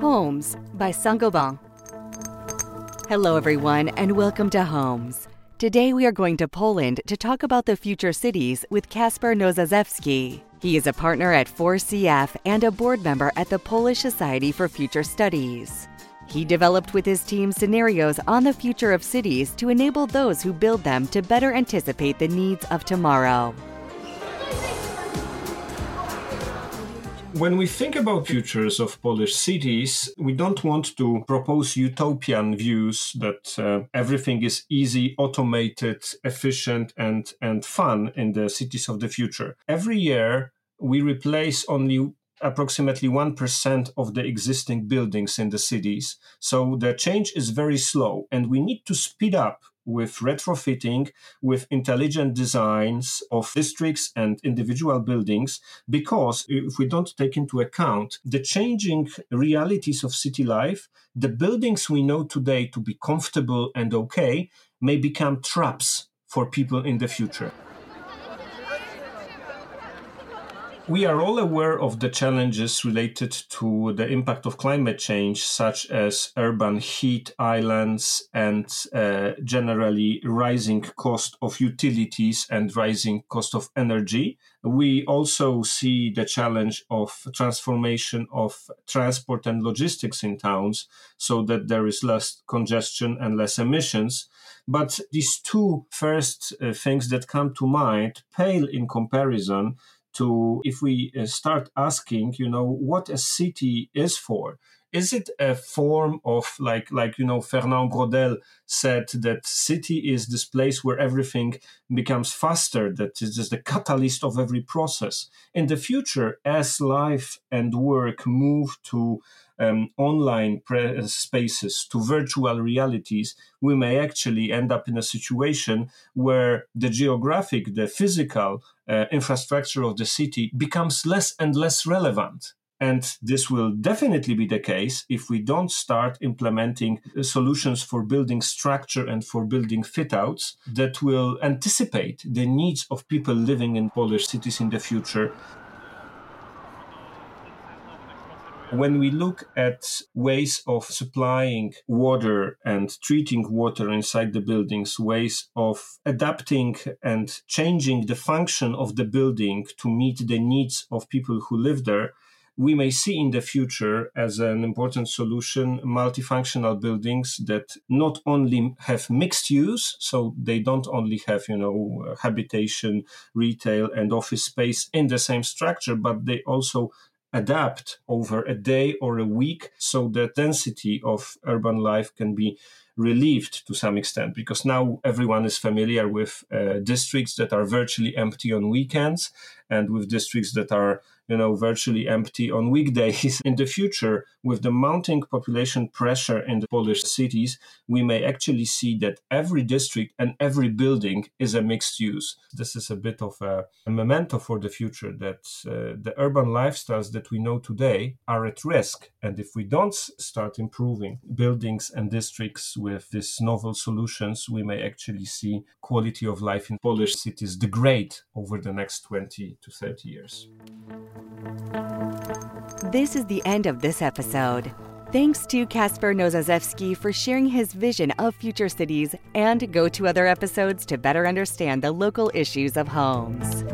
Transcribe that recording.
Homes by Saint-Gobain. Hello, everyone, and welcome to Homes. Today we are going to Poland to talk about the future cities with Kasper Nosarzewski. He is a partner at 4CF and a board member at the Polish Society for Future Studies. He developed with his team scenarios on the future of cities to enable those who build them to better anticipate the needs of tomorrow. When we think about futures of Polish cities, we don't want to propose utopian views that uh, everything is easy, automated, efficient, and, and fun in the cities of the future. Every year, we replace only approximately 1% of the existing buildings in the cities. So the change is very slow, and we need to speed up with retrofitting, with intelligent designs of districts and individual buildings, because if we don't take into account the changing realities of city life, the buildings we know today to be comfortable and okay may become traps for people in the future. We are all aware of the challenges related to the impact of climate change, such as urban heat islands and uh, generally rising cost of utilities and rising cost of energy. We also see the challenge of transformation of transport and logistics in towns so that there is less congestion and less emissions. But these two first uh, things that come to mind pale in comparison to if we uh, start asking you know what a city is for is it a form of like like you know fernand braudel said that city is this place where everything becomes faster that is just the catalyst of every process in the future as life and work move to um, online pre- spaces to virtual realities, we may actually end up in a situation where the geographic, the physical uh, infrastructure of the city becomes less and less relevant. And this will definitely be the case if we don't start implementing uh, solutions for building structure and for building fit outs that will anticipate the needs of people living in Polish cities in the future. When we look at ways of supplying water and treating water inside the buildings, ways of adapting and changing the function of the building to meet the needs of people who live there, we may see in the future as an important solution multifunctional buildings that not only have mixed use, so they don't only have, you know, habitation, retail, and office space in the same structure, but they also adapt over a day or a week so the density of urban life can be relieved to some extent because now everyone is familiar with uh, districts that are virtually empty on weekends and with districts that are you know virtually empty on weekdays. In the future with the mounting population pressure in the polish cities we may actually see that every district and every building is a mixed use. This is a bit of a, a memento for the future that uh, the urban lifestyles that we know today are at risk. And if we don't start improving buildings and districts with these novel solutions we may actually see quality of life in polish cities degrade over the next 20 to 30 years. This is the end of this episode. Thanks to Kasper Nosarzewski for sharing his vision of future cities and go to other episodes to better understand the local issues of homes.